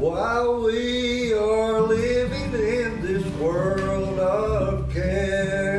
while we are living in this world of care.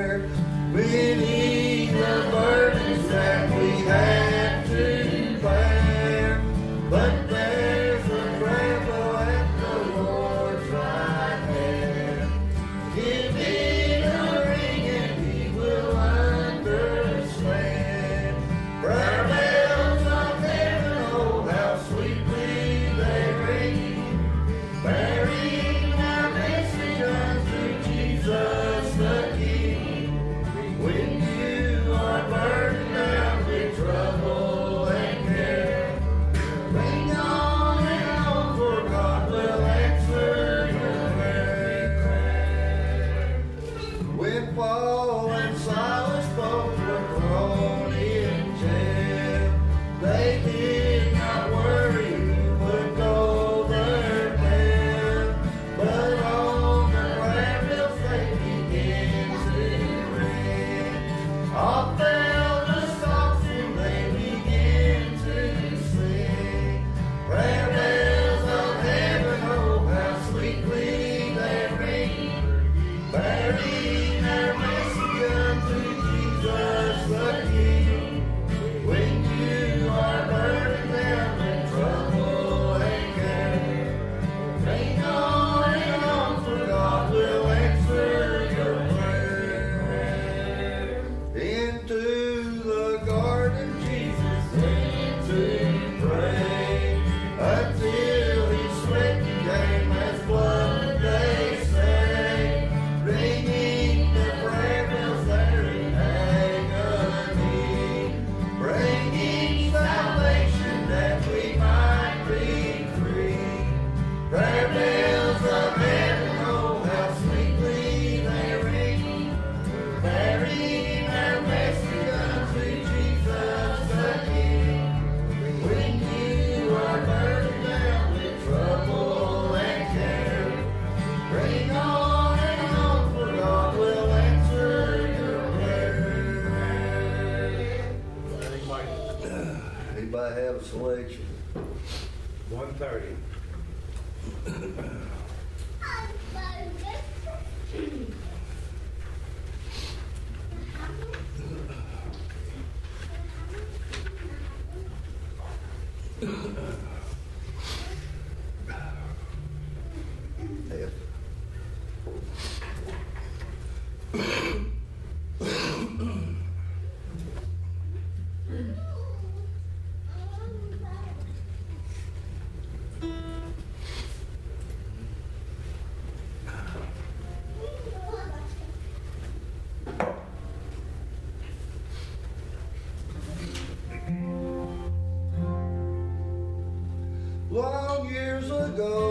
years ago.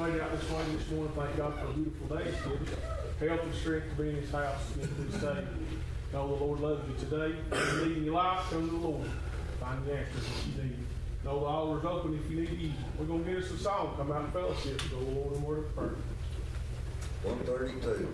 made it out this way this morning. Thank God for a beautiful day. Health and strength to be in His house and please stay. Know the Lord loves you today. If you need any life, come to the Lord. Find the answers that you need. Know the altar's open if you need easy. We're going to get us a song. Come out and fellowship. Go Lord and word of prayer. 132.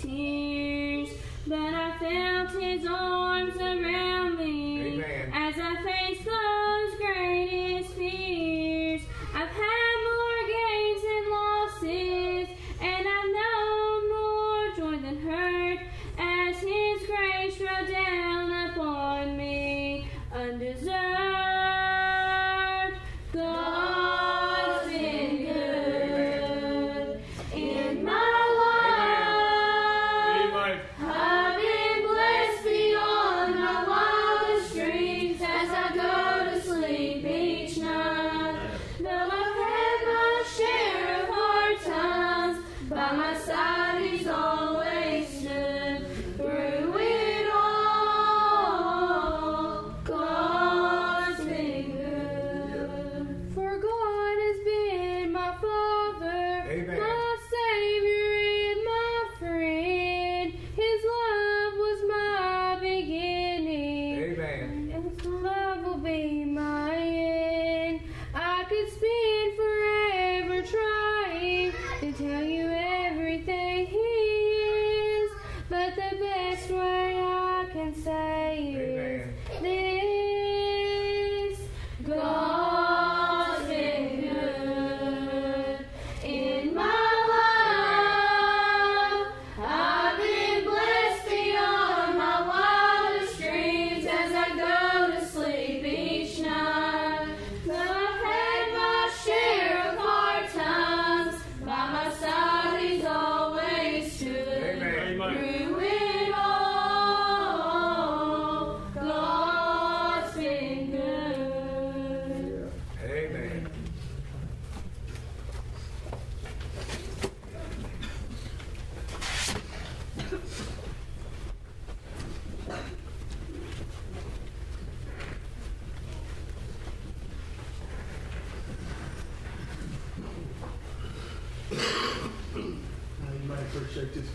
tears, but I felt his arms around.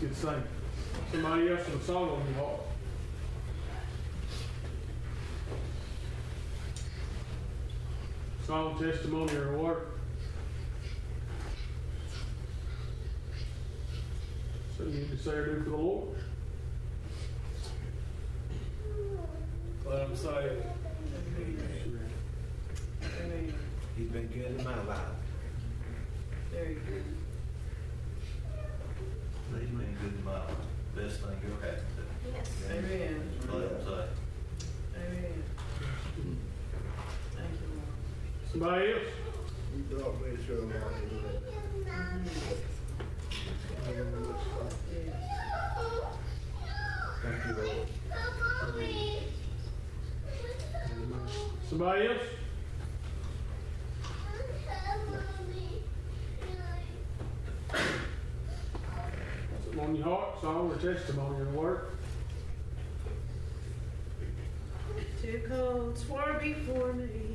just could sing. Somebody else with a song on your heart. Testimony, or what? So you need to say or do for the Lord. Anybody else? You brought me to a lot Thank you, Lord. Somebody else? Something on your heart, song, or testimony at work? Two cold swore before me.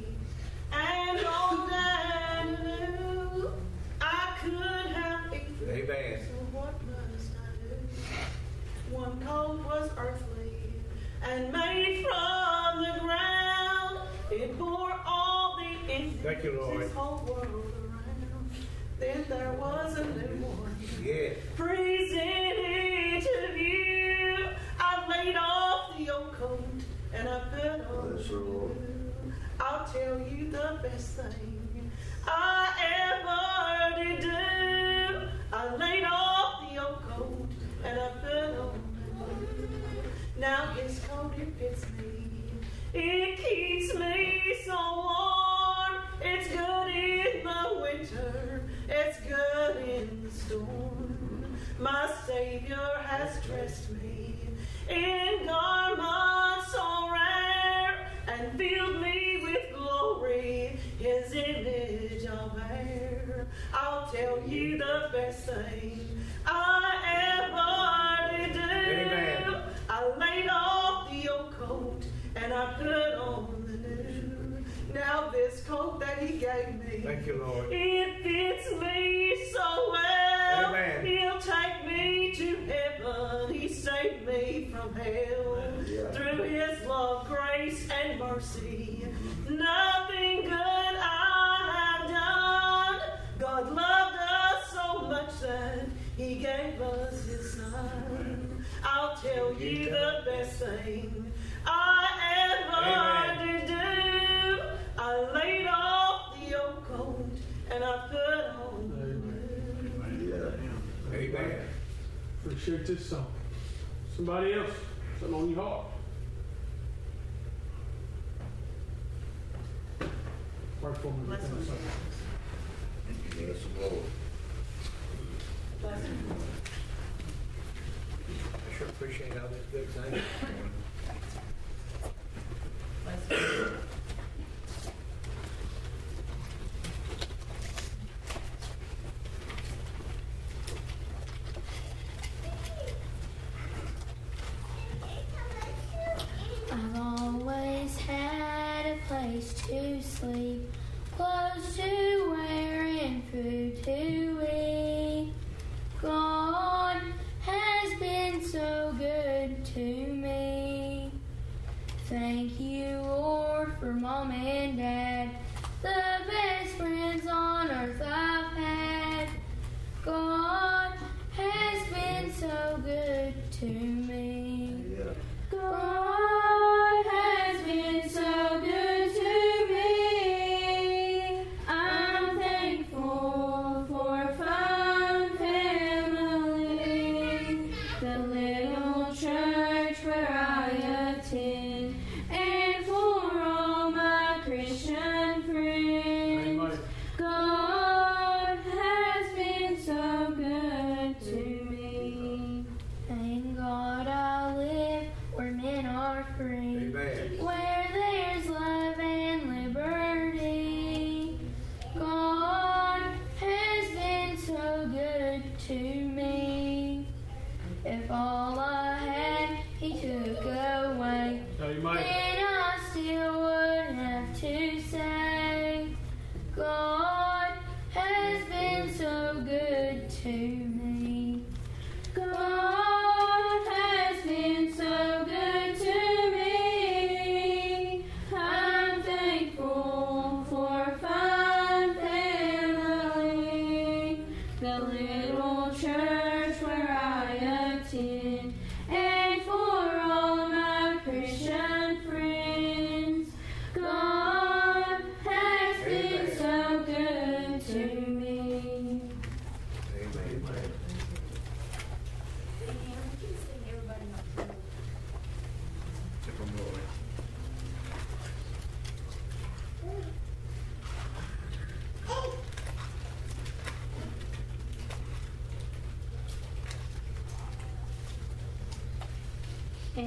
tell you the best thing. Me. Thank you, Lord. It fits me so well. Amen. He'll take me to heaven. He saved me from hell. Through his love, grace, and mercy. Nothing good I have done. God loved us so much that he gave us his son. I'll tell you the best thing I Appreciate this song. Somebody else, something on your heart. Pray for me. Bless Lord. you. Yes, Lord. I sure appreciate all this good thing. I've place to sleep, clothes to wear, and food to eat. God has been so good to me. Thank you, Lord, for mom and dad, the best friends on earth I've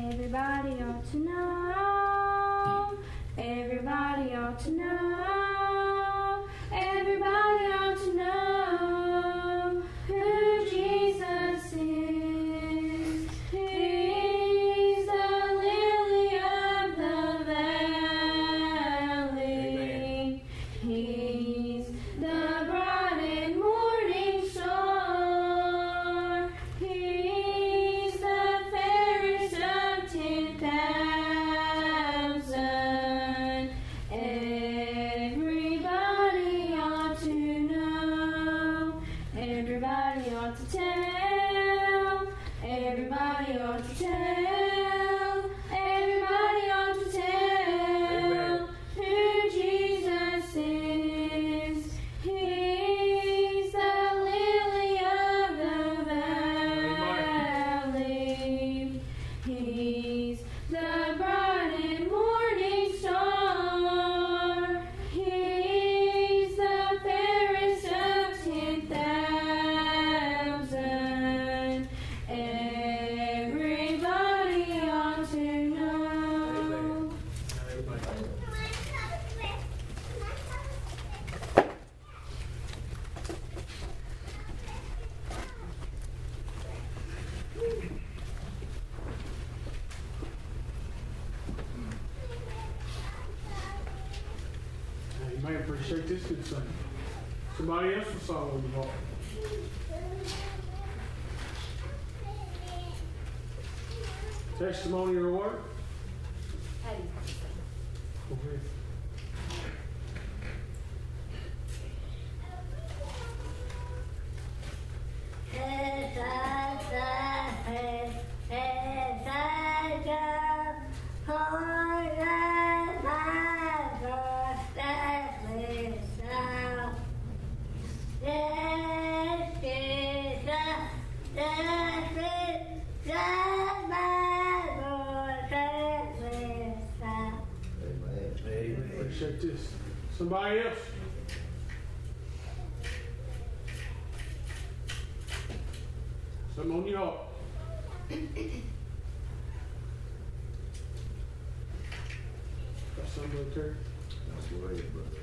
Everybody Testimony or word? Go ahead. As I say, as I go, for the Bible that we saw. Yes, Jesus, yes, it, the Bible that we saw. Amen. Amen. Appreciate this. Somebody else? Something on your heart. Got something, Terry? That's the way, brother.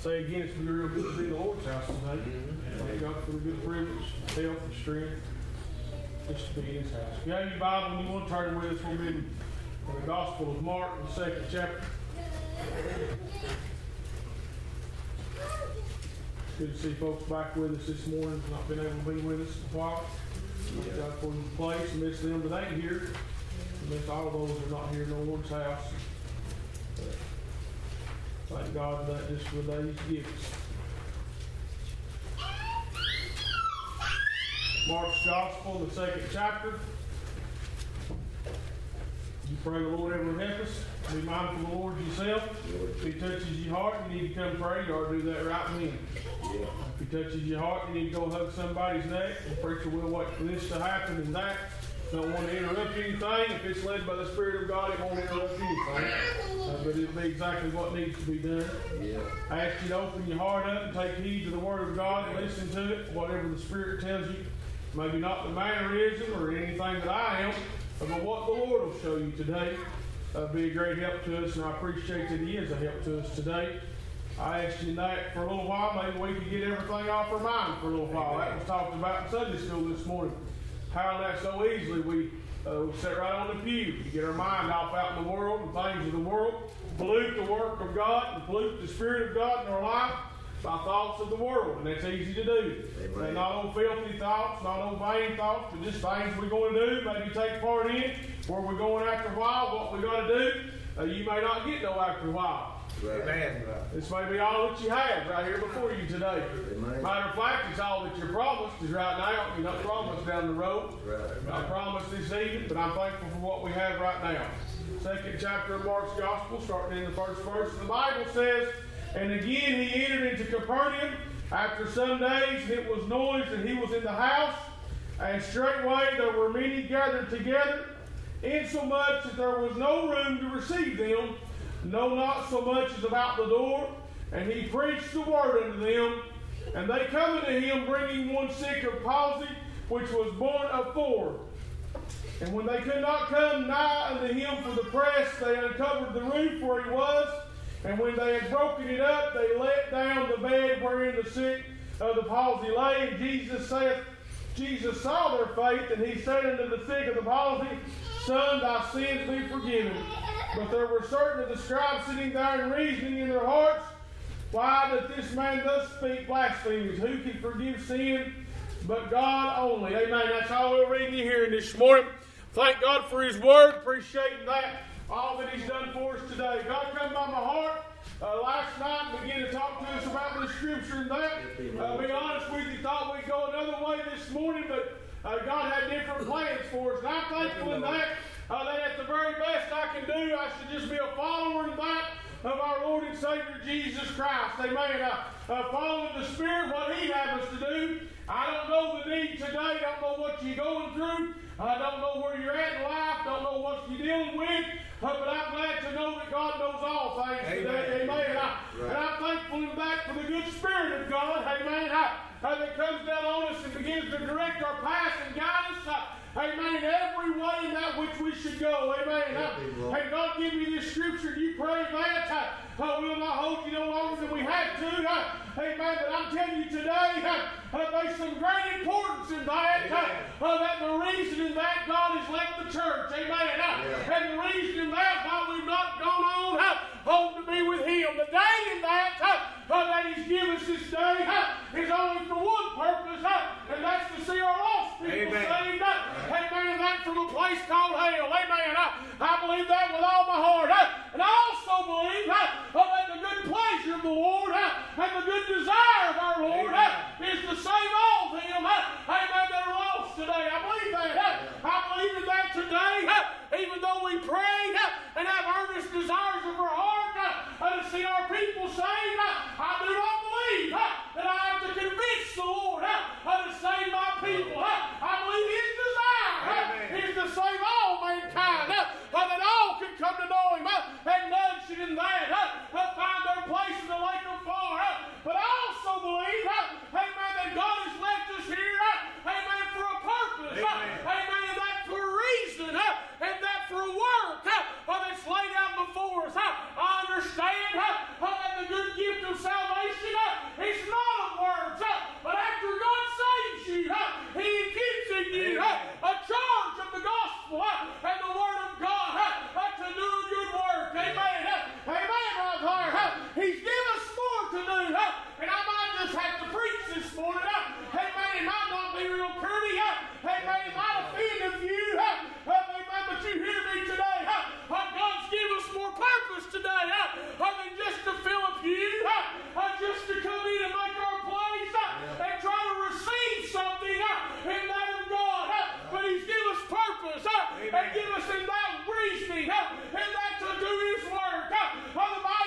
Say again, it's been real good to be in the Lord's house today. Mm-hmm. Thank God for the good privilege, health, and strength, just to be His house. If you have your Bible and you want to turn with us, we'll be in the Gospel of Mark, the second chapter. Good to see folks back with us this morning, not been able to be with us in a while. Thank God for your place, miss them that ain't here, miss all those are not here in the Lord's house. Thank God that just for these gifts. Mark's Gospel, the second chapter. You pray the Lord ever help us. Be mindful of the Lord yourself. If He touches your heart, you need to come pray. You ought to do that right then. If He touches your heart, you need to go hug somebody's neck. The preacher will wait for this to happen and that. Don't want to interrupt anything. If it's led by the Spirit of God, it won't interrupt anything. Uh, but it'll be exactly what needs to be done. Yeah. I ask you to open your heart up and take heed to the Word of God and listen to it, whatever the Spirit tells you. Maybe not the mannerism or anything that I am, but what the Lord will show you today. Uh, be a great help to us, and I appreciate that He is a help to us today. I asked you that for a little while. Maybe we could get everything off our mind for a little while. That was talked about in Sunday school this morning. How that so easily we, uh, we sit right on the pew. You get our mind off out in the world and things of the world, pollute the work of God, and pollute the Spirit of God in our life by thoughts of the world, and that's easy to do. Amen. Not old filthy thoughts, not old vain thoughts, but just things we're going to do, maybe take part in, where we're going after a while, what we got to do. Uh, you may not get no after a while. Amen. This may be all that you have right here before you today. Amen. Matter of fact, it's all that you're promised is right now. You're not promised down the road. Right. I promised this evening, but I'm thankful for what we have right now. Second chapter of Mark's Gospel, starting in the first verse. The Bible says, And again he entered into Capernaum after some days, it was noise that he was in the house. And straightway there were many gathered together, insomuch that there was no room to receive them, no, not so much as about the door. And he preached the word unto them. And they come unto him, bringing one sick of palsy, which was borne of four. And when they could not come nigh unto him for the press, they uncovered the roof where he was. And when they had broken it up, they let down the bed wherein the sick of the palsy lay. And Jesus saith, Jesus saw their faith, and he said unto the sick of the palsy, Son, thy sins be forgiven. But there were certain of the scribes sitting there and reasoning in their hearts, Why doth this man thus speak blasphemies? Who can forgive sin but God only? Amen. That's all we're reading here this morning. Thank God for His Word. Appreciating that, all that He's done for us today. God come by my heart uh, last night and began to talk to us about the Scripture and that. Uh, be honest with you, thought we'd go another way this morning, but uh, God had different plans for us. And I'm thankful in that. Uh, that at the very best I can do, I should just be a follower in that of our Lord and Savior Jesus Christ. Amen. Uh, uh, following the Spirit, what He has us to do. I don't know the need today. I don't know what you're going through. I don't know where you're at in life. Don't know what you're dealing with. Uh, but I'm glad to know that God knows all things today. Amen. Amen. And, I, and I'm thankful and back for the good Spirit of God. Amen. I, uh, that comes down on us and begins to direct our path and guide us. Uh, Amen. Every way in that which we should go. Amen. Uh, Hey, God give you this scripture. You pray that. Uh, uh, we'll not hold you no longer than we have to. Amen. But I'm telling you today, uh, there's some great importance in that. Uh, that the reason in that God has left the church. Amen. Uh, And the reason in that why we've not gone on uh, home to be with Him. The day in that that He's given us this day is only for one purpose, and that's to see our lost people Amen. saved. Amen. That from a place called hell. Amen. I believe that with all my heart. And I also believe uh, that the good pleasure of the Lord and the good desire of our Lord is to save all them. Amen. That are lost today. I believe that. I believe in that today even though we prayed uh, and have earnest desires of our heart uh, to see our people saved, uh, I do not believe that I have to convince the Lord to save my people. I believe His He's to save all mankind, that all can come to know him, and none should in that find their place in the lake of fire. But I also believe, amen, that God has left us here, amen, for a purpose. Amen, and that for a reason, and that for a work that's laid out before us. I understand that the good gift of salvation is not of words, but after God saves you, he keeps in you a charge of the gospel and the word of God to do a good work. Amen. Amen, right there. He's given us more to do. And I might just have to preach this morning. Amen. It might not be real pretty. Amen. It might offend a few. Amen. But you hear me today. God's given us more purpose today than just to fill a few, just to come in and make our place and try to receive something in the name of God but He's given us purpose and give us in that reasoning and that to do His work. Uh, the Bible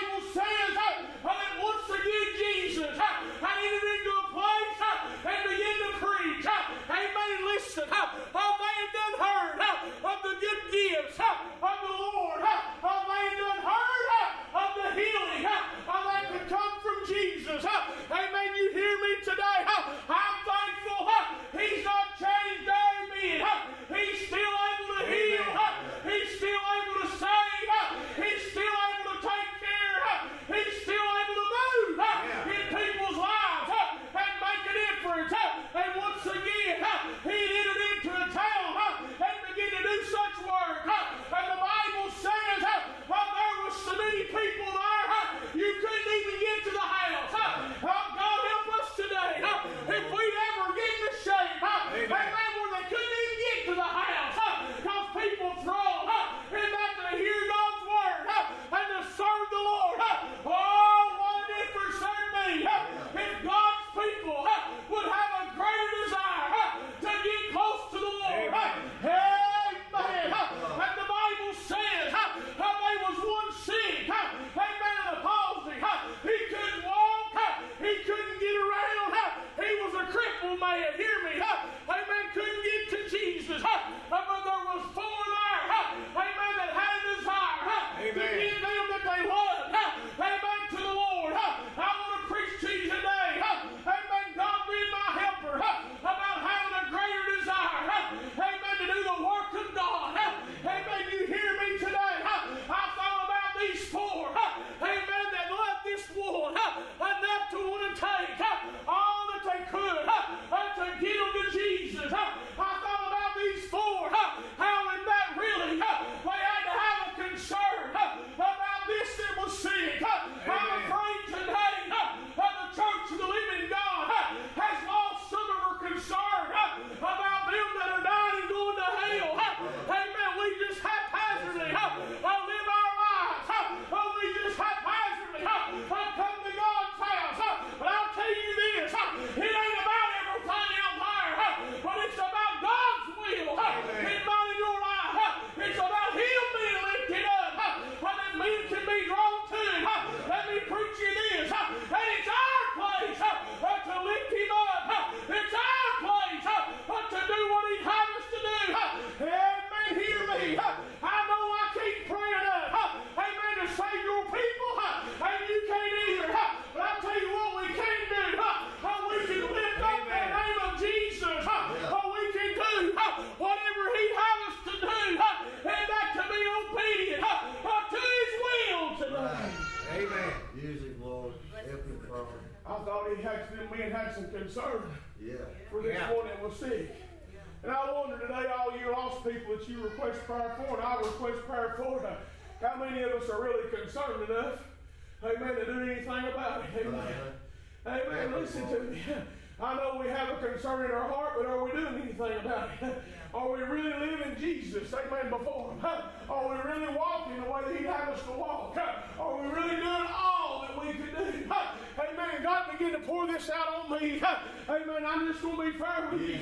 us to walk? Are we really doing all that we could do? Amen. God begin to pour this out on me. Amen. I'm just going to be fair with you.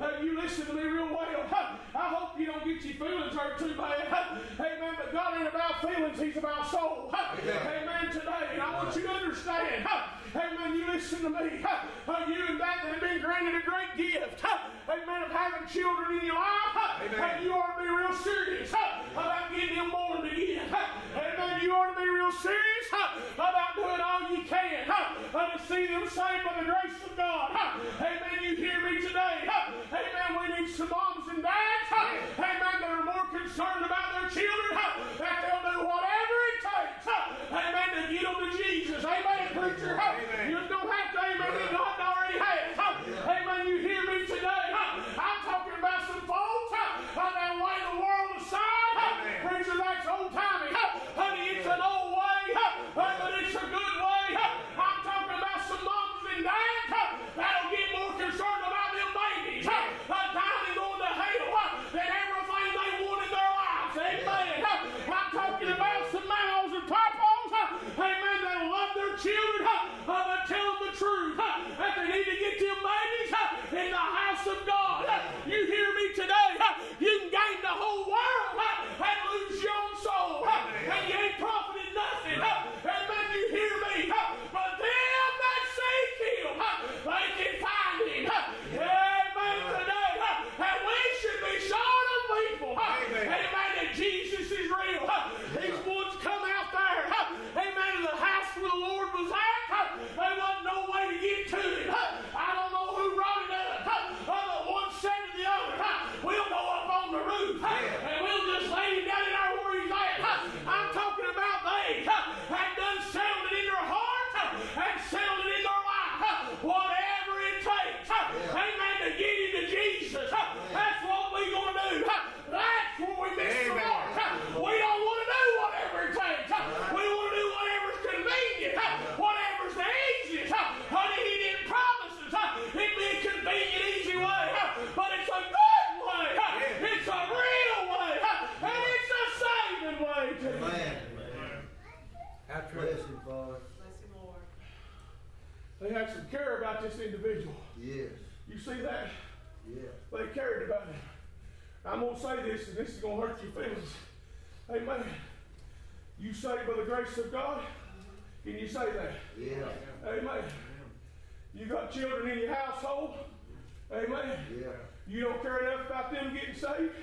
Uh, You listen to me real well. I hope you don't get your feelings hurt too bad. Amen. But God ain't about feelings, He's about soul. Amen. Today. And I want you to understand. Amen. You listen to me. You and that that have been granted a great gift. Amen. Of having children in your life. Amen. You ought to be real serious about getting them born again. Amen. You ought to be real serious about doing all you can uh, to see them saved by the grace of God. Amen. You hear me today. This, and going to hurt your feelings. Amen. You saved by the grace of God? Can you say that? Yeah. Amen. You got children in your household? Amen. Yeah. You don't care enough about them getting saved?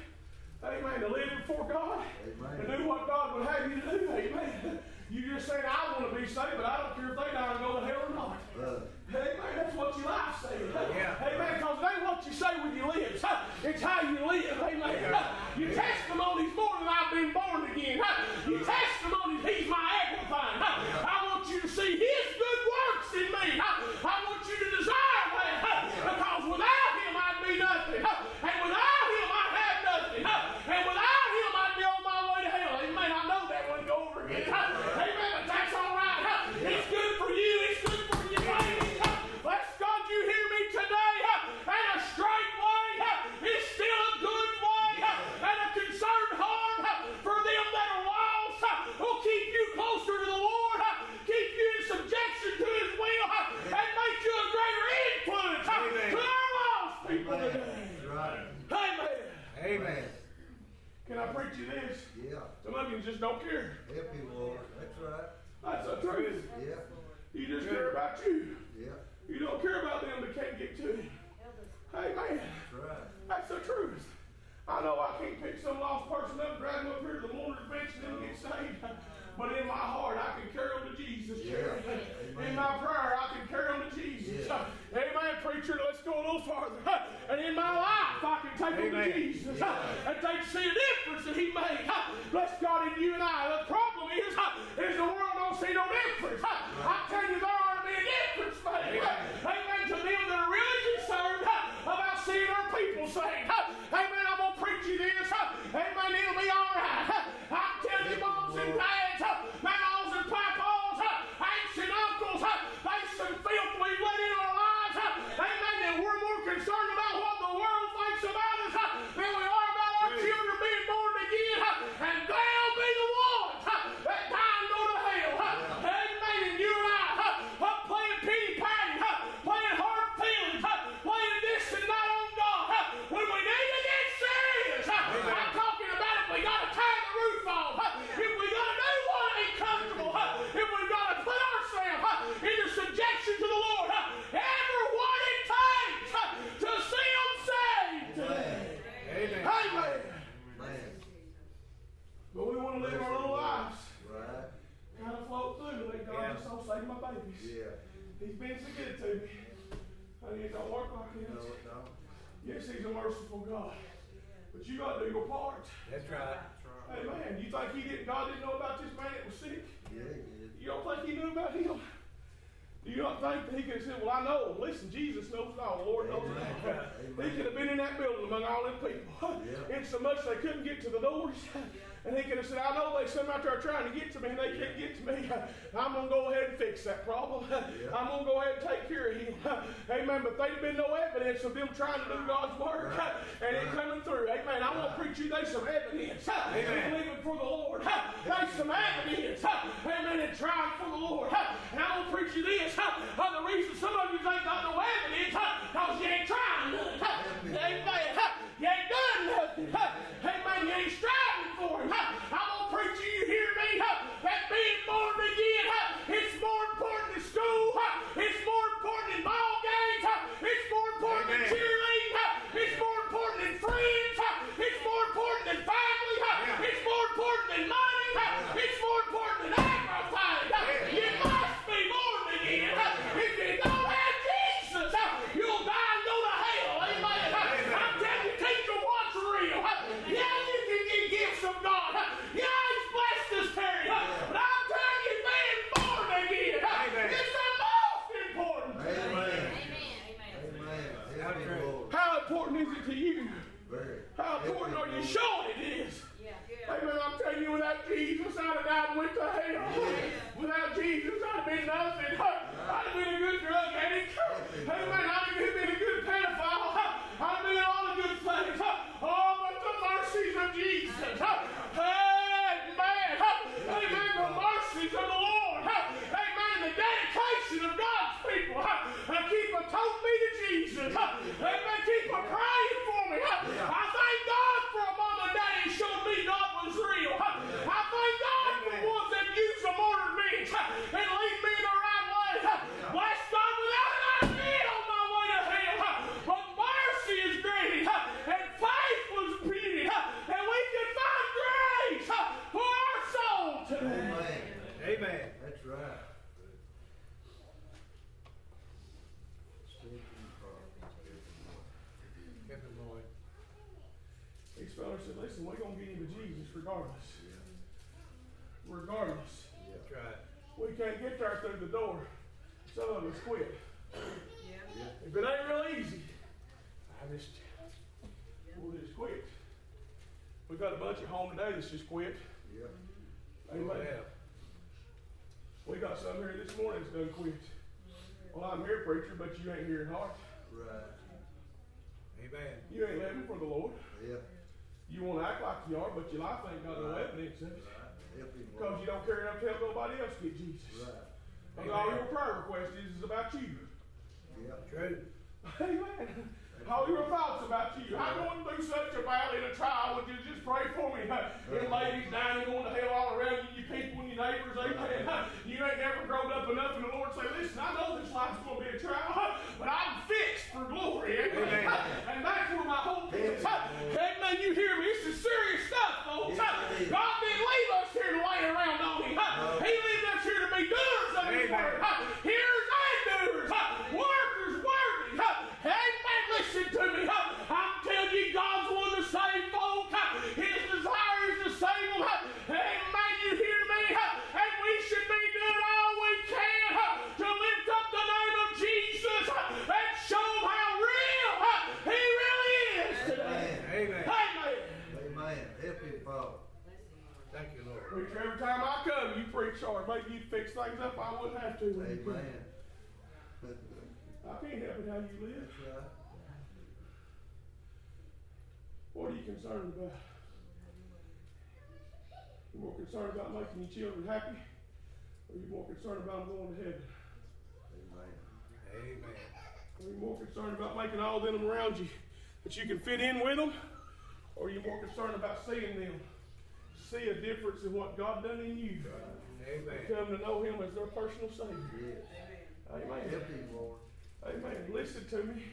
Amen. To live before God? Amen. To do what God would have you to do? Amen. You just said, I want to be saved, but I don't care if they die and go to hell or not. Uh, Amen. That's what your life says. Yeah. Amen. Because it ain't what you say with your lips. It's how you live. Amen. Yeah. Your testimony's more than I've been born again. huh? Your testimony's He's my everything. huh? I want you to see His good works in me. huh? I want you to desire that. huh? Because without Him, I'd be nothing. huh? And without Him, I'd have nothing. huh? And without Him, I'd be on my way to hell. Amen. I know that wouldn't go over again. huh? Amen. But that's all right. huh? It's good for you. It's good for your babies. huh? Bless God, you hear me today. huh? And a straight way huh, is still a good way. huh? And a concerned heart huh, for them that are lost huh, will keep you closer to the Lord, huh, keep you in subjection to His will, huh, and make you a greater influence huh, Amen. to our lost people Amen. today. That's right. Amen. Amen. Can I preach you this? You just don't care. Help you, Lord. That's right. That's the truth. Yeah. You just care about you. Yeah. You don't care about them that can't get to Him. Amen. That's right. That's the truth. I know I can't pick some lost person up, drag them up here to the mourner's bench, and then get saved. But in my heart, I can carry them to Jesus. Yeah. In my prayer, I can carry them to Jesus. Yeah. Amen, preacher. Let's go a little farther. And in my life, I can take them to Amen. Jesus. And they see the difference that He made. Bless God in you and I. The problem is, is the world don't see no difference. I tell you, there ought to be a difference made. Amen. time seeing our people saved. Amen. I'm going to preach you this. Hey Amen. It'll be all right. I tell you, moms and dads, so much they couldn't get to the doors. And he could have said, I know they some out there trying to get to me and they can't get to me. I'm going to go ahead and fix that problem. I'm going to go ahead and take care of him. Amen. But there'd been no evidence of them trying to do God's work and it coming through. Amen. I want to preach you there's some evidence. Amen. Believing for the Lord. There's some evidence. Amen. And trying for the Lord. And I'm going to preach you this. The reason some of you ain't got no evidence because you ain't trying. Amen. You ain't done nothing. Amen. You ain't striving for Him. I'm going to preach you. You hear me? That being born again, it's more important than school. It's more important than ball games. It's more important Amen. than cheerleading. It's more important than friends. It's more important than family. It's more important than money. It's more important than everything. You must be born again if you don't Just quit. Yeah. Amen. We got some here this morning that's done quit. Well, I'm here, preacher, but you ain't here in heart. Right. Amen. You ain't living for the Lord. Yeah. You want to act like you are, but your life ain't got no evidence of it. Because you don't care enough to help nobody else get Jesus. Right. And all your prayer requests is, about you. Yeah, true. Amen. All your about you. How going through such a valley in a trial would you just pray for me? And ladies dining on concerned about making your children happy, or you more concerned about them going to heaven? Amen. Amen. Are you more concerned about making all of them around you that you can fit in with them? Or are you more concerned about seeing them see a difference in what God done in you? Amen. come to know Him as their personal Savior. Yes. Amen. Lord. Amen. Listen to me.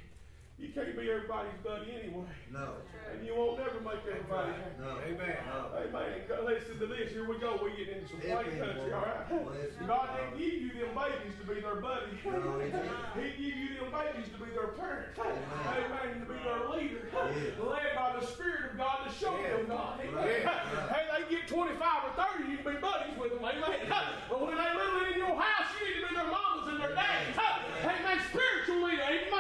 You can't be everybody's buddy anyway. No. And you won't never make everybody happy. No. Amen. No. Amen. Go- Listen to this. Here we go. We get into some white country, all right? Lord. right? Bless him. God didn't give you them babies to be their buddy. No, he didn't. He give you them babies to be their parent. Amen. Amen. To be their leader. Yes. Led by the Spirit of God to show Yeah. them God. Amen. Right. Right. Hey, they get 25 or 30, you can be buddies with them. Amen. But when they live in your house, you need to be their mamas and their daddies. Amen. Spiritual leader. Amen.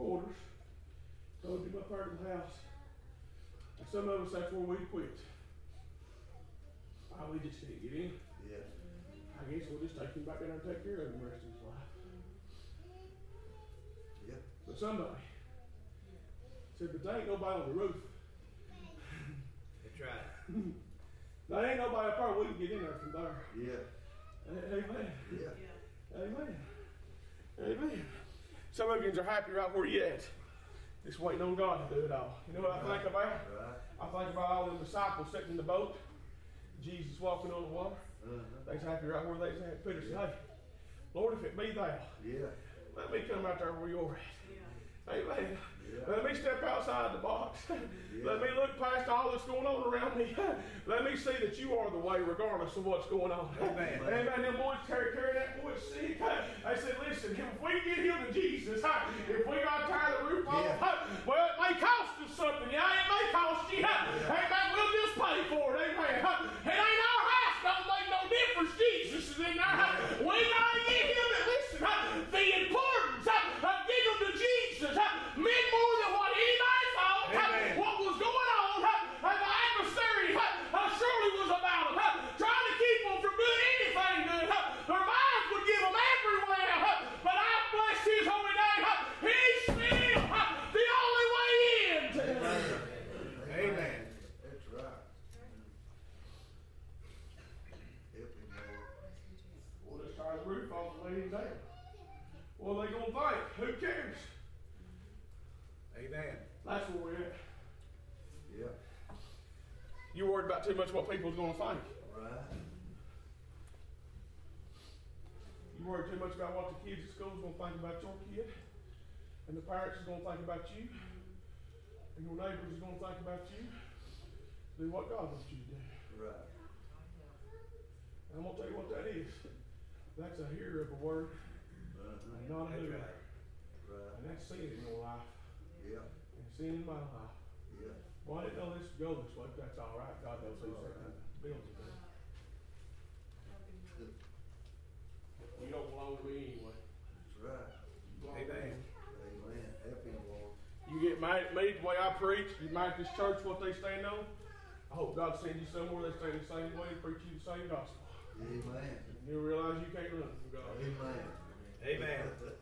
Four quarters, told him up there to the house. And some of us, that's where we quit. Why, we just can't get in. Yes. I guess we'll just take him back in there and take care of him the rest of his life. Yeah. But somebody said, but there ain't nobody on the roof. That's right. There ain't nobody up there. We can get in there from there. Yeah. A- Amen. Yeah. Amen. Amen. Some of you are happy right where you at. Just waiting on God to do it all. You know what I think about? Right. I think about all the disciples sitting in the boat. Jesus walking on the water. Uh-huh. They's happy right where they's at. Peter said, Hey, Lord, if it be thou, Yeah. let me come out there where you're at. Amen. Yeah. Let me step outside the box. Let me look past all that's going on around me. Let me see that you are the way, regardless of what's going on. Amen. Amen. Them boys carry, carry that boy sick. They said, listen, if we get him to Jesus, if we got to tie the roof off, Yeah. well, it may cost us something. Yeah, it may cost you. Amen. We'll just pay for it. Amen. It ain't our house. Don't make no difference. Jesus is in there. We got to get him to listen. The importance of getting him to Jesus meant more than what anybody thought. Amen. What was going on? And the adversary surely was about them. Trying to keep them from doing anything good. Their minds would give them everywhere him down. What are they going to think? Who cares? Amen. That's where we're at. Yep. You worried about too much what people's going to think. Right. You worry too much about what the kids at school is going to think about your kid, and the parents is going to think about you, and your neighbors is going to think about you. Do what God wants you to do. Right. And I'm going to tell you what that is. That's a hearer of a word, Uh-huh. and not a doer. right. Right. And that's sin in your life, Yep. and sin in my life. Yep. Well, I didn't know this would go this way. but That's all right. God knows who's setting the bills today. You don't belong to me anyway. That's right. You belong to Amen. him. Amen. Help him, Lord. You get mad at me the way I preach, you mad at this church what they stand on. I hope God sends you somewhere they stand the same way and preach you the same gospel. Amen. And you'll realize you can't run from God. Amen. Amen.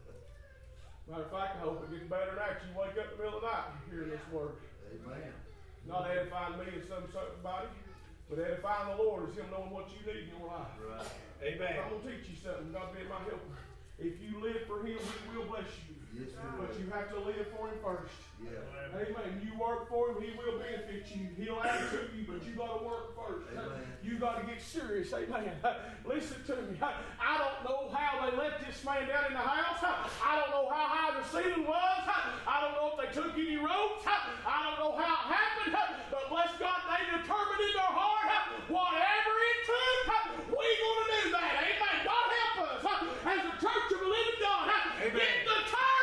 Matter of fact, I hope it gets better than that. You wake up in the middle of the night hearing this word. Amen. Not edifying me and some somebody, but edifying the Lord is Him knowing what you need in your life. Right. Amen. I'm going to teach you something. God be my helper. If you live for Him, He will bless you. Yes, But you have to live for Him first. Yeah. Amen. You work for him, he will benefit you. He'll add to you, but you got to work first. Amen. You got to get serious. Amen. Listen to me. I don't know how they let this man down in the house. I don't know how high the ceiling was. I don't know if they took any ropes. I don't know how it happened. But bless God, they determined in their heart, whatever it took, we going to do that. Amen. God help us as a church of the living God. Amen. Get in our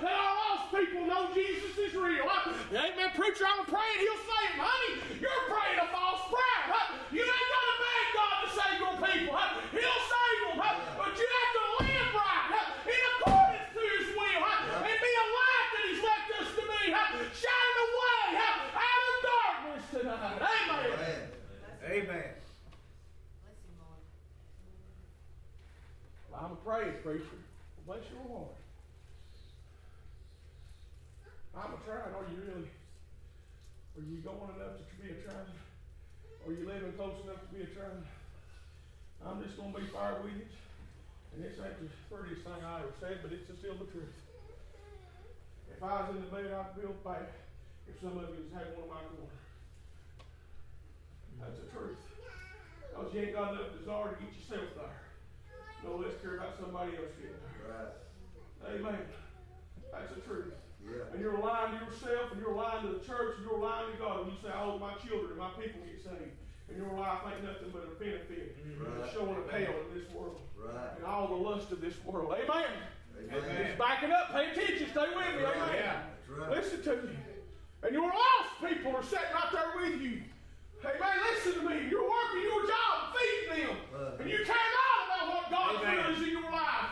that our lost people know Jesus is real. Amen. Preacher, I'm praying he'll save them. Honey, you're praying a false prayer. You ain't got to beg God to save your people. He'll save them. But you have to live right in accordance to his will and be a light that he's left us to be. Shine the way out of darkness tonight. Amen. Amen. Amen. Well, I'm a praise preacher. Bless your heart. I'm a trying. Are you really? Are you going enough to be a trying? Are you living close enough to be a trying? I'm just going to be fair with you. And this ain't the prettiest thing I ever said, but it's still the truth. If I was in the bed, I'd feel bad if some of you was had one of my corner. That's the truth. Because you ain't got enough desire to get yourself there. No less care about somebody else getting there. Right. Amen. That's the truth. Yeah. And you're lying to yourself, and you're lying to the church, and you're lying to God. And you say, "Oh, my children, my people get saved," and your life ain't nothing but a benefit, Right. It's showing a hell in this world, Right. and all the lust of this world. Amen. Amen. It's backing up. Pay attention. Stay with me. Amen. Yeah. Right. Listen to me. And your lost people are sitting right there with you. Hey man, Listen to me. You're working your job, feeding them, Uh. and you care not about what God does in your life.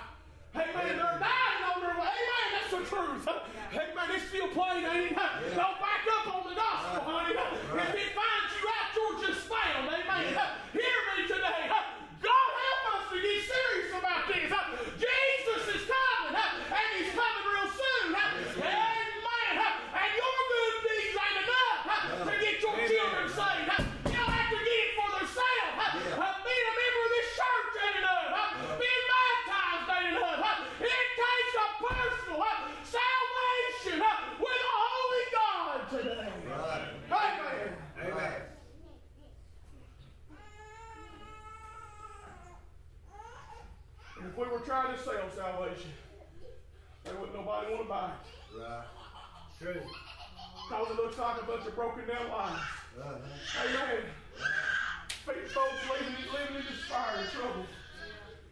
Hey man, They're dying on their way. Amen. That's the truth. Amen. It's still plain, ain't it? Don't back up on the gospel, honey. If it finds you out, you're just found. Amen. Hear me today. God help us to get serious about this. Jesus is coming, and He's coming real soon. Amen. And your good deeds ain't enough to get your Amen. children saved. You'll have to get it for themselves. Being a member of this church ain't enough. Being baptized ain't enough. It takes a personal salvation with a holy God today. Right. Amen. Amen. And if we were trying to sell salvation, there wouldn't nobody want to buy it. Right. True. Because it looks like a bunch of broken down lives. Uh-huh. Amen. People, folks living, living in despair and trouble.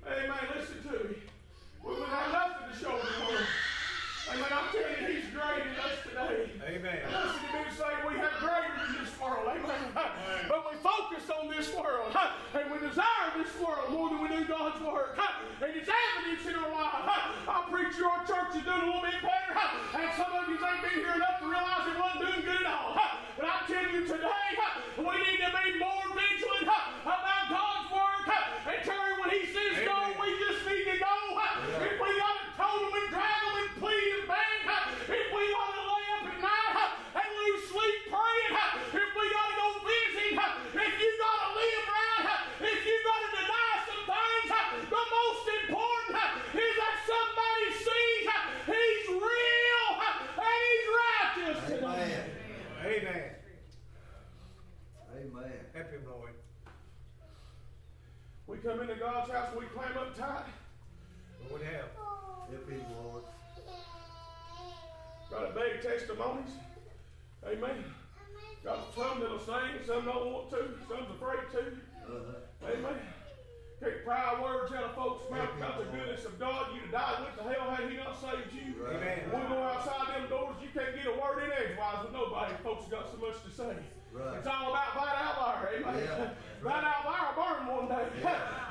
Amen. Listen to me. We would have nothing to show the world. Amen. I'm telling you, He's great in us today. Amen. Listen to me say we have greater than this world. Amen. But we focus on this world. And we desire this world more than we do God's word. And it's evidence in our life. I preach your church is doing a little bit better. And you ain't here enough to realize it wasn't doing good at all. But I tell you today, we need to be more vigilant about God's word. And Terry, when he says go, Amen. we just need to go. If we got to tote them and drag them and plead and bang, if we want to lay up at night and lose sleep praying, if we got to go busy, if you got to live right, if you got to deny some things, the most God's house and we climb up tight. Lord have. Help him, Lord. Got a big testimonies. Amen. Got some that'll sing, some don't want to, some's afraid to. Uh-huh. Amen. Can't pry words out of folks' mouth about the goodness of God. You'd have died with the hell had he not saved you. Right. Amen. When we go outside them doors, you can't get a word in edgewise with nobody. Folks got so much to say. Right. It's all about right out there, amen. Yeah. Right out there, burn one day.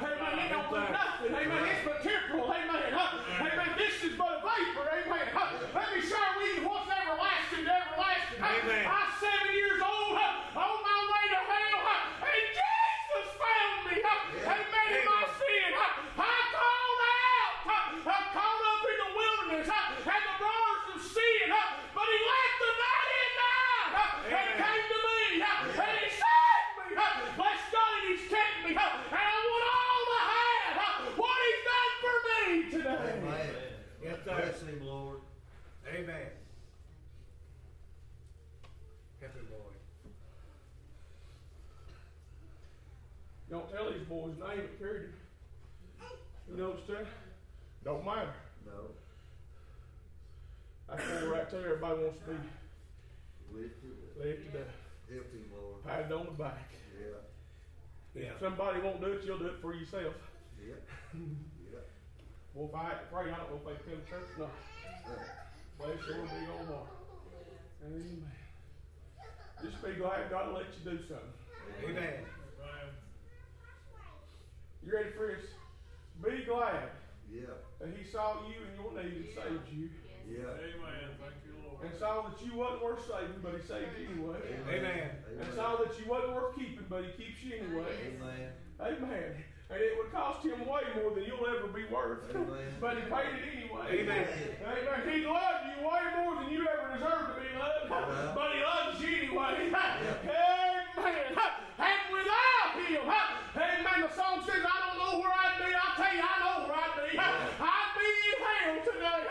Amen. It don't mean nothing. Amen. It's but temporal. Amen. Huh? Amen. This is but a vapor. Amen. Huh? Let me share with you what's everlasting to everlasting. Huh? Amen. I'm seven years old. Huh? On my way to hell. Huh? And Jesus found me. Huh? Amen. In my sin. Huh? I called out. Huh? I called up in the wilderness. Huh? And the bars of sin. Huh? But he left the 99. Huh? And Amen. came to me. Huh? And he saved me. Huh? Bless God and he's kept me. Huh? And I want all to have huh? what he's done for me today. Amen. Yes, sir. Bless him, Lord. Amen. Help him, Lord. Don't tell these boys' name that carried. You know what I'm saying? Don't matter. No. That's where right there everybody wants to be Lift it led to death. up. Help him, Lord. Patted on the back. Yeah. Yeah. If somebody won't do it, you'll do it for yourself. Yeah. Yeah. Well, if I had to pray, I don't know if they come to church or not. Uh, Bless your big old heart. Amen. Just be glad God let you do something. Amen. You ready for this? Be glad Yeah. that He saw you and your need and saved you. Yeah. Amen. Thank you, Lord. And saw that you wasn't worth saving, but He saved you anyway. Amen. And saw that you wasn't worth keeping, but He keeps you anyway. Amen. Amen. And it would cost Him way more than you'll ever be worth. But He paid it anyway. Amen. Amen. He loved you way more than you ever deserved to be loved. Yeah. But He loves you anyway. Amen. And without Him, Amen. The song says, I don't know where I'd be. I'll tell you, I know where I'd be. I'd be in hell today.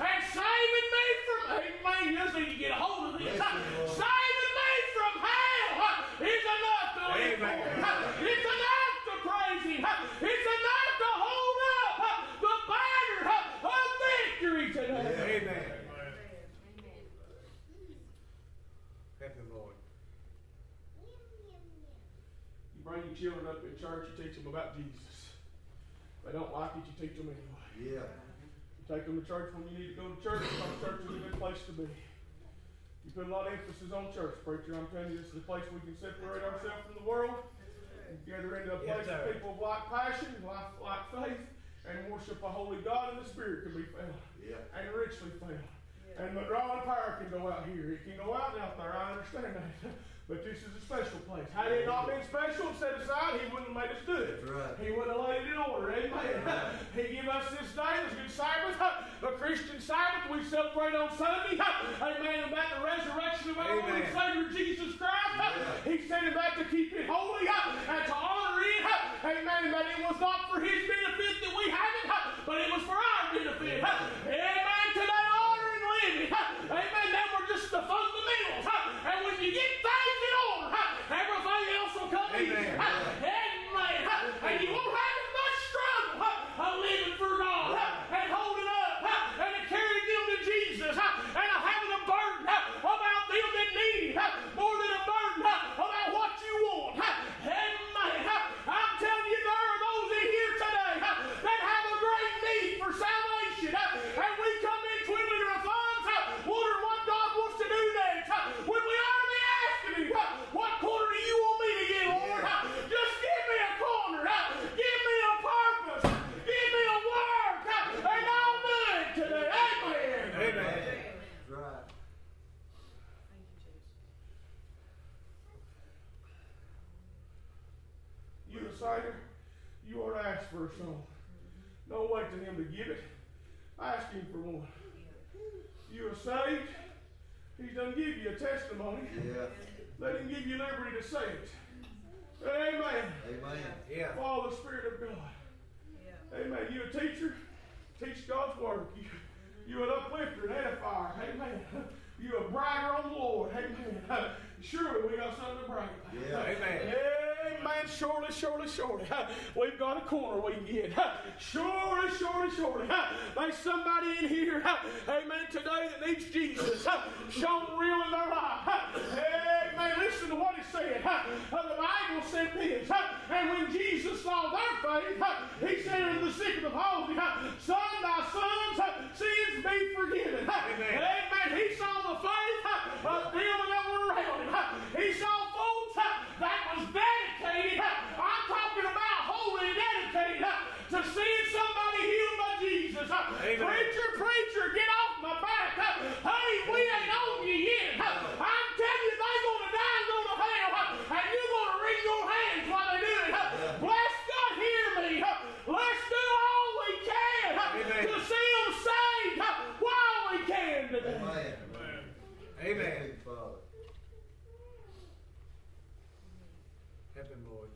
And saving me from, Amen. You just need to get a hold of this. Bless you, Lord. Saving me from hell is enough to live Amen. for. It's enough to praise Him. It's enough to hold up the banner of victory today. Amen. Help him, Lord. You children up in church, you teach them about Jesus. They don't like it, you teach them anyway. Yeah. You take them to church when you need to go to church, because church is a good place to be. You put a lot of emphasis on church, preacher. I'm telling you, this is a place we can separate ourselves from the world and gather into a place sir. of people of like passion, like, like faith, and worship a holy God, and the Spirit can be found Yeah. and richly found. And the drawing power can go out here. It can go out and out there. I understand that. But this is a special place. Had it not been special and set aside, he wouldn't have made us do it. Right. He wouldn't have laid it in order. Amen. he give us this day, this good Sabbath, the Christian Sabbath we celebrate on Sunday. Amen. About the resurrection of our Lord and Savior Jesus Christ. He sent him back to keep it holy and to honor it. Amen. That it was not for his benefit that we have it, but it was for our benefit. Amen. Today, honor and living. Amen. They were just the fundamentals. And when you get things in order, everything else will come easy. Amen. Amen. And you won't have as much struggle of living for God and holding up and carrying them to Jesus and having a burden about them that need Him more than a burden about what you want. Amen. I'm telling you, there are those in here today that have a great need for salvation. And we come in twiddling our thumbs, wondering what God wants to do next. When we ought to be asking Him, what corner do you want me to get, Lord? Just give me a corner. Give me a purpose. Give me a work. And I'll do it today. Amen. Amen. That's right. You a singer, you ought to ask for a song. Don't wait till him to give it. Ask him for one. You are saved. He's done give you a testimony. Yeah. Let him give you liberty to say it. Amen. Amen. Yeah. Follow the Spirit of God. Amen. You a teacher? Teach God's work. You, you an uplifter, an edifier. Amen. You a bragger on the Lord. Amen. Surely we got something to brag about. Yeah. Amen. Amen. Surely, surely, surely. We've got a corner we can get. Surely, surely, surely. There's somebody in here, amen, today that needs Jesus shown real in their life. Amen. Listen to what it said. The Bible said this. And when Jesus saw their faith, he said to the sick of the palsy, Son, thy sons' sins be forgiven. Amen. Amen. He saw the faith of them that were around him. He saw folks that was dedicated. I'm talking about wholly dedicated to seeing somebody healed by Jesus. Preacher, preacher, get off my back. Hey, we ain't on you yet. I'm telling you, they're going to die and go to hell, and you're going to wring your hands while they do it. Bless God, hear me. Let's do all we can Amen. to see them saved while we can today. Amen. Amen. Thank you, Father. Help him, Lord.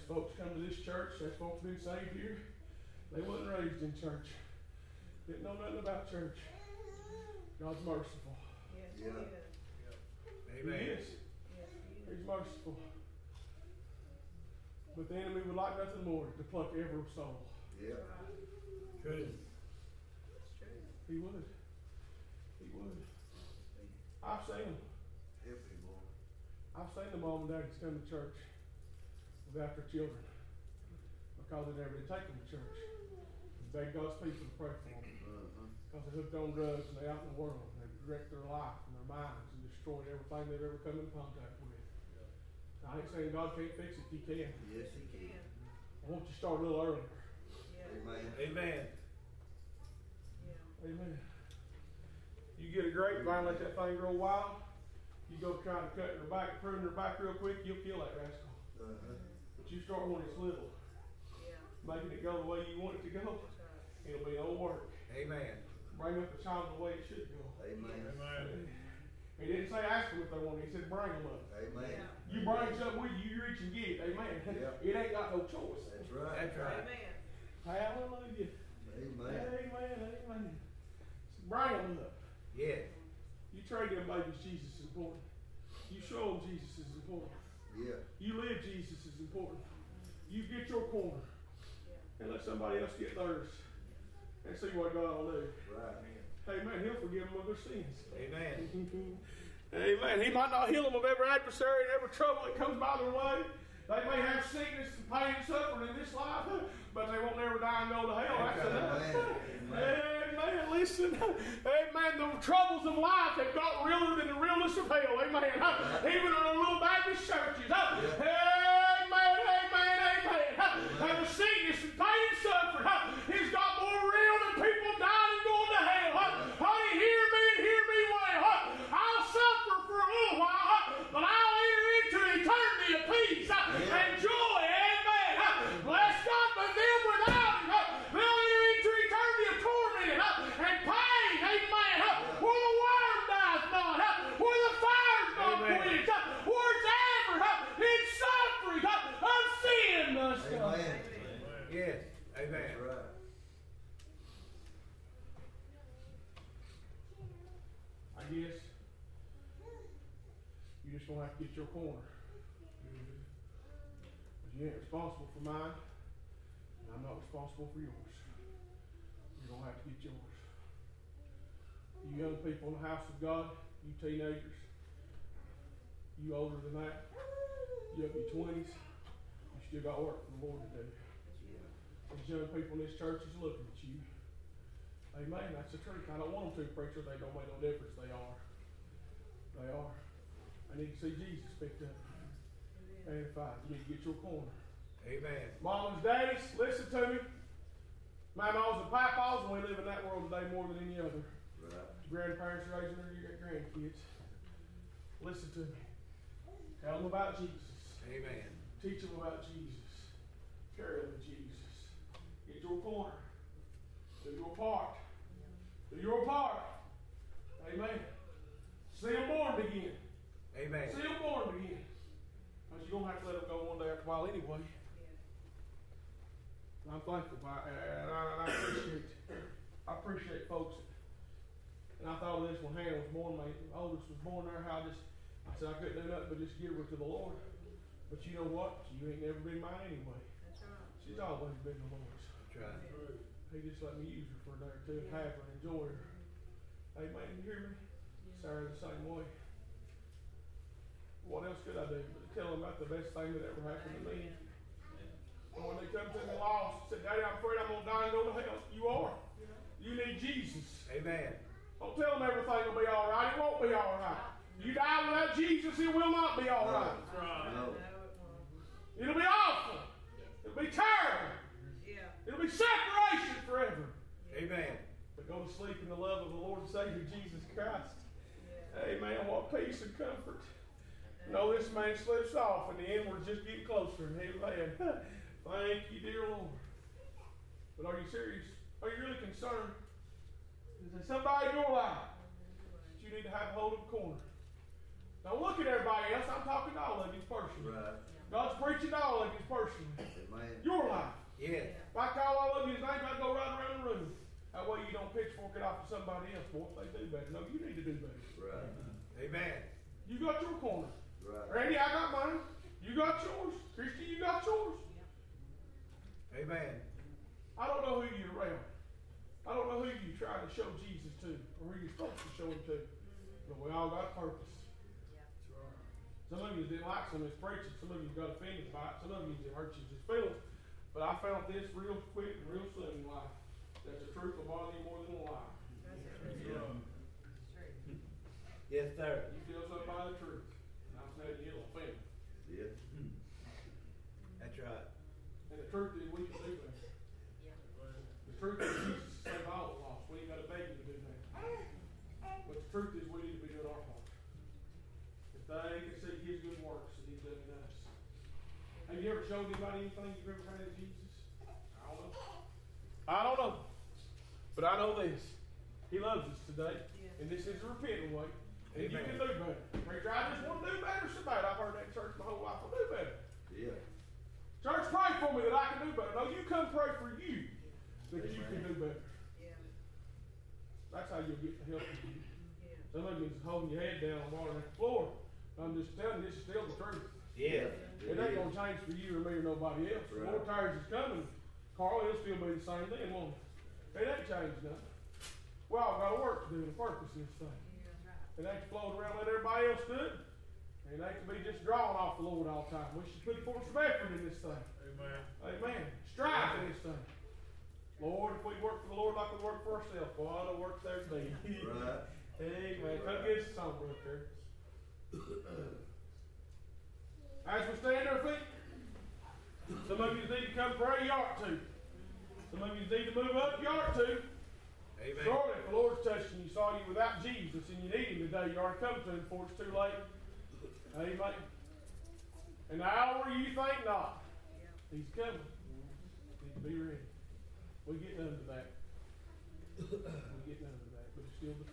These folks come to this church, these folks been saved here. They wasn't raised in church. Didn't know nothing about church. God's merciful. Yes, Yeah. he is. He Amen. is. Yes, he is. He's merciful. But the enemy would like nothing more to pluck every soul. Yeah. Good. It's true. He would. He would. I've seen them. Help me, Lord. I've seen the mom and daddies come to church without their children because they never did take them to church. And beg God's people to pray for them. Uh-huh. Because they're hooked on drugs and they're out in the world. and They've wrecked their life and their minds and destroyed everything they've ever come in contact with. Now, I ain't saying God can't fix it. He can. Yes, He can. Can. I want you to start a little earlier. Yeah. Amen. Amen. Yeah. Amen. You get a grapevine, let that thing grow wild. You go try to cut her back, prune her back real quick, you'll kill that rascal. Uh-huh. But you start when it's little, Yeah. making it go the way you want it to go. Right. It'll be no work. Amen. Bring up the child the way it should go. Amen. Amen. He didn't say ask them if they want it. He said bring them up. Amen. Yeah. You bring something with you, you reach and get it. Amen. Yeah. It ain't got no choice. That's right. That's right. Amen. Hallelujah. Amen. Amen. Amen. So bring them up. Yeah. You trade them babies, Jesus is important. You show them Jesus is important. Yeah. You live Jesus is important. You get your corner. And let somebody else get theirs. And see what God will do. Right. Amen. He'll forgive them of their sins. Amen. Amen. He might not heal them of every adversary and every trouble that comes by their way. They may have sickness and pain and suffering in this life, but they won't never die and go to hell. That's enough. Amen. Amen. Listen. Amen. The troubles of life have got realer than the realness of hell. Amen. Even in the little Baptist churches. Amen. Amen. Amen. And the sickness and pain and suffering has got more real than people dying and going to hell. Honey, hear me and hear me well. I'll suffer for a little while, but I'll enter into eternity of peace and joy. Amen. Bless God, but them without it, they'll enter into eternity of torment and pain. Amen. Where the worm dies not, where the fire's not Amen. quenched, where it's ever in suffering of sin. Thus God. Amen. Yes. That's Amen. right. I guess you just gonna have to get your corner. But you ain't responsible for mine, and I'm not responsible for yours. You're gonna have to get yours. You young people in the house of God, you teenagers, you older than that, you up in your twenties, you still got work for the Lord to do. These young people in this church is looking at you. Amen. That's the truth. I don't want them to, preacher. They don't make no difference. They are. They are. I need to see Jesus picked up. And if I, you need to get your corner. Amen. Mamas, daddies, listen to me. Mamas and papas, and we live in that world today more than any other. Right. Grandparents raising their grandkids. Listen to me. Tell them about Jesus. Amen. Teach them about Jesus. Carry them to Jesus. Get your corner. Do your part. Do your part. Amen. See them born again. See Amen. them born again. But you're going to have to let them go one day after a while anyway. And I'm thankful for it, and I, and I appreciate, I appreciate folks. And I thought of this when Hannah was born, my oldest was born there, how I just, I said I couldn't do nothing but just give her to the Lord. But you know what? You ain't never been mine anyway. That's right. She's always been the Lord's. That's right. He just let me use her for a day or two and have her and enjoy her. Hey man, you hear me? Sarah the same way. What else could I do but tell them about the best thing that ever happened to me? And when they come to me lost, say, Daddy, I'm afraid I'm gonna die and go to hell. You are. You need Jesus. Amen. Don't tell them everything will be all right. It won't be all right. You die without Jesus, it will not be all right. No, No. it. It'll be awful. It'll be terrible. It'll be separation forever. Amen. But go to sleep in the love of the Lord and Savior Jesus Christ. Amen. What peace and comfort. No, this man slips off, and the end we're just getting closer. And amen. Thank you, dear Lord. But are you serious? Are you really concerned? Is there somebody in your life that you need to have hold of a corner? Don't look at everybody else. I'm talking to all of you personally. Right. God's preaching to all of you personally. Amen. Your life. Yes. If I call all of you names, I go right around the room. That way you don't pitchfork it off to somebody else. Boy, if they do better. No, you need to do better. Right. Amen. You got your corner. Right. Randy, I got mine. You got yours. Christy, you got yours. Amen. I don't know who you're around. I don't know who you try to show Jesus to or who you're supposed to show him to. But we all got a purpose. Some of you didn't like some of his preaching. Some of you got offended by it. Some of you it hurt you just feelings. But I found this real quick and real soon in life. That the truth will bother you more than a lie. that's true. Yes, sir. You feel something by the truth. And I'm telling you, it'll offend. Yeah. That's right. And the truth is we can do that. The truth is Jesus saved all the lost. We ain't got to beg you to do that. But the truth is we need to be doing our part. If they can see his good works that he's done in us. Have you ever showed anybody anything you've ever had in Jesus? I don't know. I don't know. But I know this. He loves us today. And this is a repentant way. And you can do better. Preacher, I just want to do better so bad. I've heard that in church my whole life. I'll do better. Yeah. Church, pray for me that I can do better. No, you come pray for you that you can do better. Yeah. That's how you'll get the help you need. Yeah. Some of you is holding your head down on water the floor. I'm just telling you, this is still the truth. Yes. It ain't gonna change for you or me or nobody else. The Right. more tires is coming, Carl, it'll still be the same thing, won't it? It ain't changed nothing. We all got to work to do and a purpose in this thing. It ain't to float around like everybody else do it. Ain't to be just drawing off the Lord all the time. We should put forth some effort in this thing. Amen. Amen. Strive in this thing. Lord, if we work for the Lord like we work for ourselves, boy, I don't work there today. Right. Amen. Come get us a song, brother Terry. As we stand our feet, some of you need to come pray, you ought to. Some of you need to move up, you ought to. Amen. Surely, if the Lord's touching you, saw you without Jesus, and you need Him today, you ought to come to Him before it's too late. Amen. An hour you think not. He's coming. Need to be ready. We get none of that. We get none of that, but it's still the.